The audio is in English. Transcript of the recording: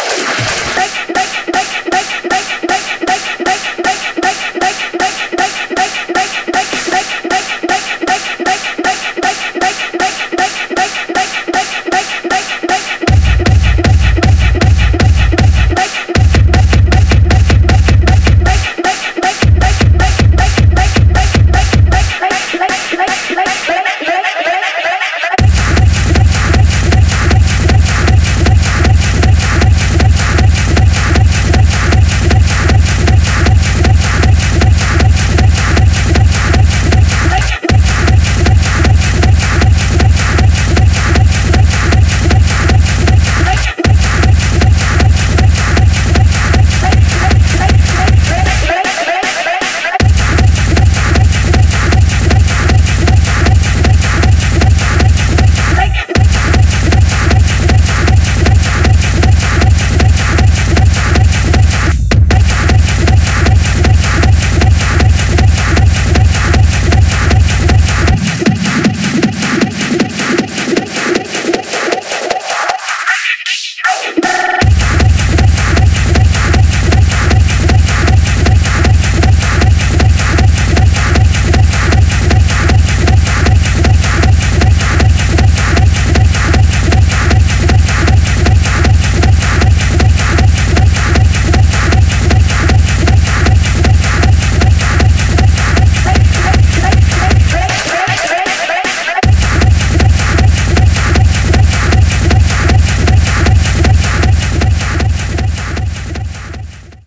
Make, make,